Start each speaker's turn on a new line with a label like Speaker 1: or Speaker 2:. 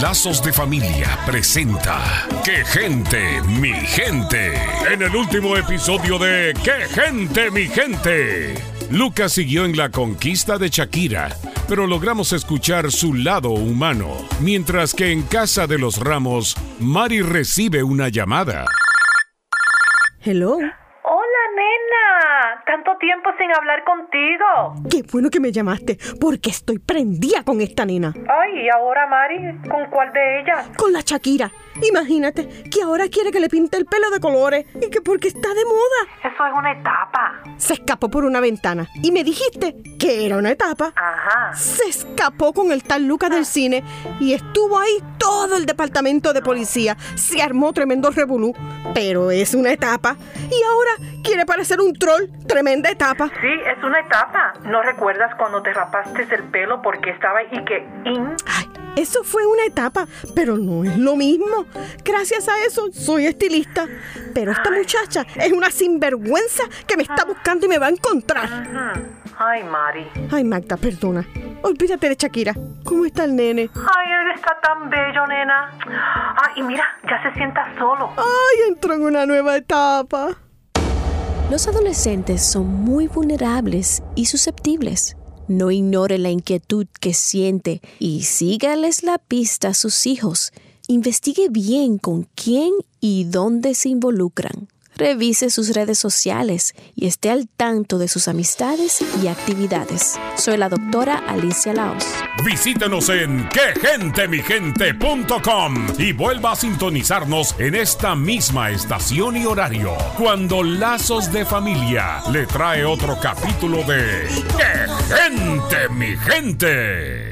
Speaker 1: Lazos de Familia presenta ¡Qué gente, mi gente! En el último episodio de ¡Qué gente, mi gente! Lucas siguió en la conquista de Shakira, pero logramos escuchar su lado humano, mientras que en casa de los Ramos, Mari recibe una llamada.
Speaker 2: Hello.
Speaker 3: Tanto tiempo sin hablar contigo.
Speaker 2: Qué bueno que me llamaste, porque estoy prendida con esta nena.
Speaker 3: Ay, ¿y ahora, Mari? ¿Con cuál de ellas?
Speaker 2: Con la Shakira. Imagínate que ahora quiere que le pinte el pelo de colores y que porque está de moda.
Speaker 3: Eso es una etapa.
Speaker 2: Se escapó por una ventana y me dijiste que era una etapa.
Speaker 3: Ajá.
Speaker 2: Se escapó con el tal Lucas del cine y estuvo ahí todo el departamento de policía. Se armó tremendo revolú, pero es una etapa. Y ahora quiere parecer un troll. Tremenda etapa.
Speaker 3: Sí, es una etapa. ¿No recuerdas cuando te rapaste el pelo porque estaba y que in?
Speaker 2: Ay, eso fue una etapa, pero no es lo mismo. Gracias a eso soy estilista. Pero esta muchacha es una sinvergüenza que me está buscando y me va a encontrar.
Speaker 3: Ay, Mari.
Speaker 2: Ay, Magda, perdona. Olvídate de Shakira. ¿Cómo está el nene?
Speaker 3: Ay, él está tan bello, nena. Ay, y mira, ya se sienta solo.
Speaker 2: Ay, entró en una nueva etapa.
Speaker 4: Los adolescentes son muy vulnerables y susceptibles. No ignore la inquietud que siente y sígales la pista a sus hijos. Investigue bien con quién y dónde se involucran. Revise sus redes sociales y esté al tanto de sus amistades y actividades. Soy la doctora Alicia Laos.
Speaker 1: Visítenos en quegentemigente.com y vuelva a sintonizarnos en esta misma estación y horario cuando Lazos de Familia le trae otro capítulo de ¡Qué gente, mi gente!